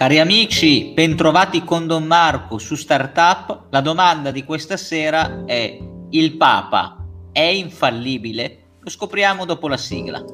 Cari amici, bentrovati con Don Marco su Startup. La domanda di questa sera è: il Papa è infallibile? Lo scopriamo dopo la sigla.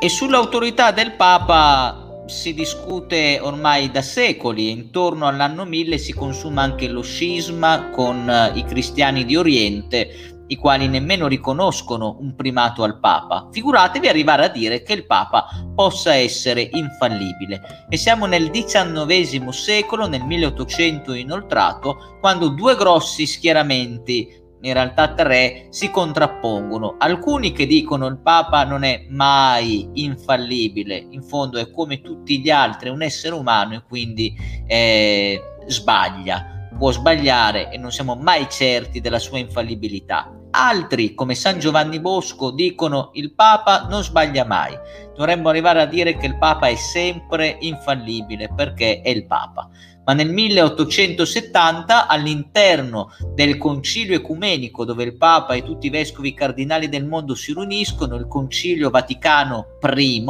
E sull'autorità del Papa si discute ormai da secoli, intorno all'anno 1000 si consuma anche lo scisma con eh, i cristiani di Oriente, i quali nemmeno riconoscono un primato al Papa. Figuratevi arrivare a dire che il Papa possa essere infallibile. E siamo nel XIX secolo, nel 1800 inoltrato, quando due grossi schieramenti in realtà tre, si contrappongono. Alcuni che dicono il Papa non è mai infallibile, in fondo è come tutti gli altri, un essere umano e quindi eh, sbaglia, può sbagliare e non siamo mai certi della sua infallibilità. Altri, come San Giovanni Bosco, dicono il Papa non sbaglia mai. Dovremmo arrivare a dire che il Papa è sempre infallibile perché è il Papa ma nel 1870 all'interno del concilio ecumenico dove il Papa e tutti i vescovi cardinali del mondo si riuniscono, il concilio Vaticano I,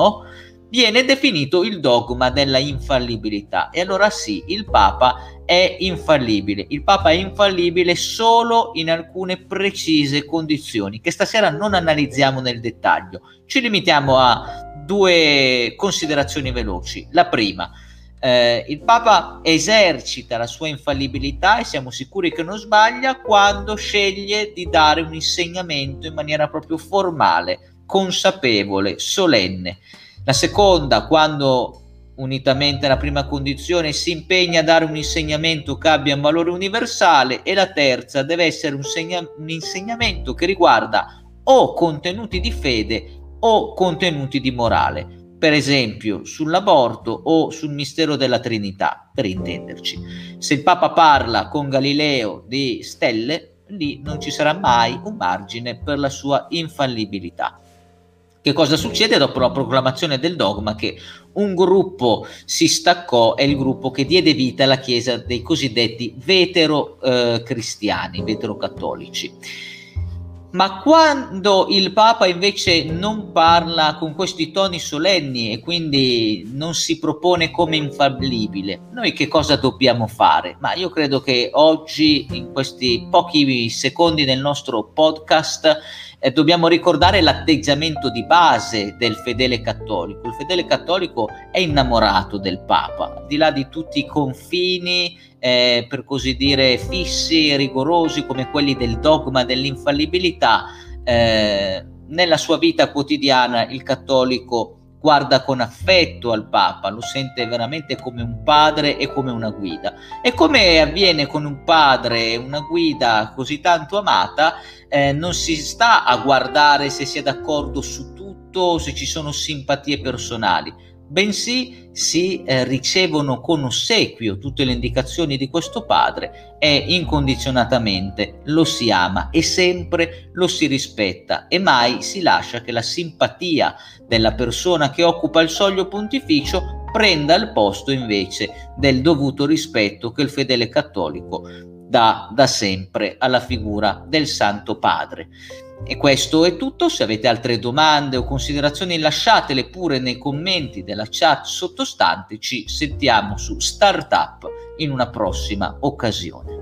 viene definito il dogma della infallibilità. E allora sì, il Papa è infallibile. Il Papa è infallibile solo in alcune precise condizioni che stasera non analizziamo nel dettaglio. Ci limitiamo a due considerazioni veloci. La prima, eh, il Papa esercita la sua infallibilità e siamo sicuri che non sbaglia quando sceglie di dare un insegnamento in maniera proprio formale, consapevole, solenne. La seconda, quando unitamente alla prima condizione si impegna a dare un insegnamento che abbia un valore universale e la terza deve essere un, segna- un insegnamento che riguarda o contenuti di fede o contenuti di morale per esempio sull'aborto o sul mistero della Trinità, per intenderci. Se il Papa parla con Galileo di stelle, lì non ci sarà mai un margine per la sua infallibilità. Che cosa succede dopo la proclamazione del dogma? Che un gruppo si staccò, è il gruppo che diede vita alla Chiesa dei cosiddetti vetero eh, cristiani, vetero cattolici ma quando il Papa invece non parla con questi toni solenni e quindi non si propone come infallibile, noi che cosa dobbiamo fare? Ma io credo che oggi, in questi pochi secondi del nostro podcast, eh, dobbiamo ricordare l'atteggiamento di base del fedele cattolico. Il fedele cattolico è innamorato del Papa, di là di tutti i confini, eh, per così dire, fissi rigorosi come quelli del dogma dell'infallibilità. Eh, nella sua vita quotidiana il cattolico guarda con affetto al Papa, lo sente veramente come un padre e come una guida. E come avviene con un padre e una guida così tanto amata, eh, non si sta a guardare se si è d'accordo su tutto se ci sono simpatie personali, bensì si eh, ricevono con ossequio tutte le indicazioni di questo padre e incondizionatamente lo si ama e sempre lo si rispetta e mai si lascia che la simpatia della persona che occupa il soglio pontificio prenda il posto invece del dovuto rispetto che il fedele cattolico dà da sempre alla figura del Santo Padre. E questo è tutto, se avete altre domande o considerazioni lasciatele pure nei commenti della chat sottostante, ci sentiamo su Startup in una prossima occasione.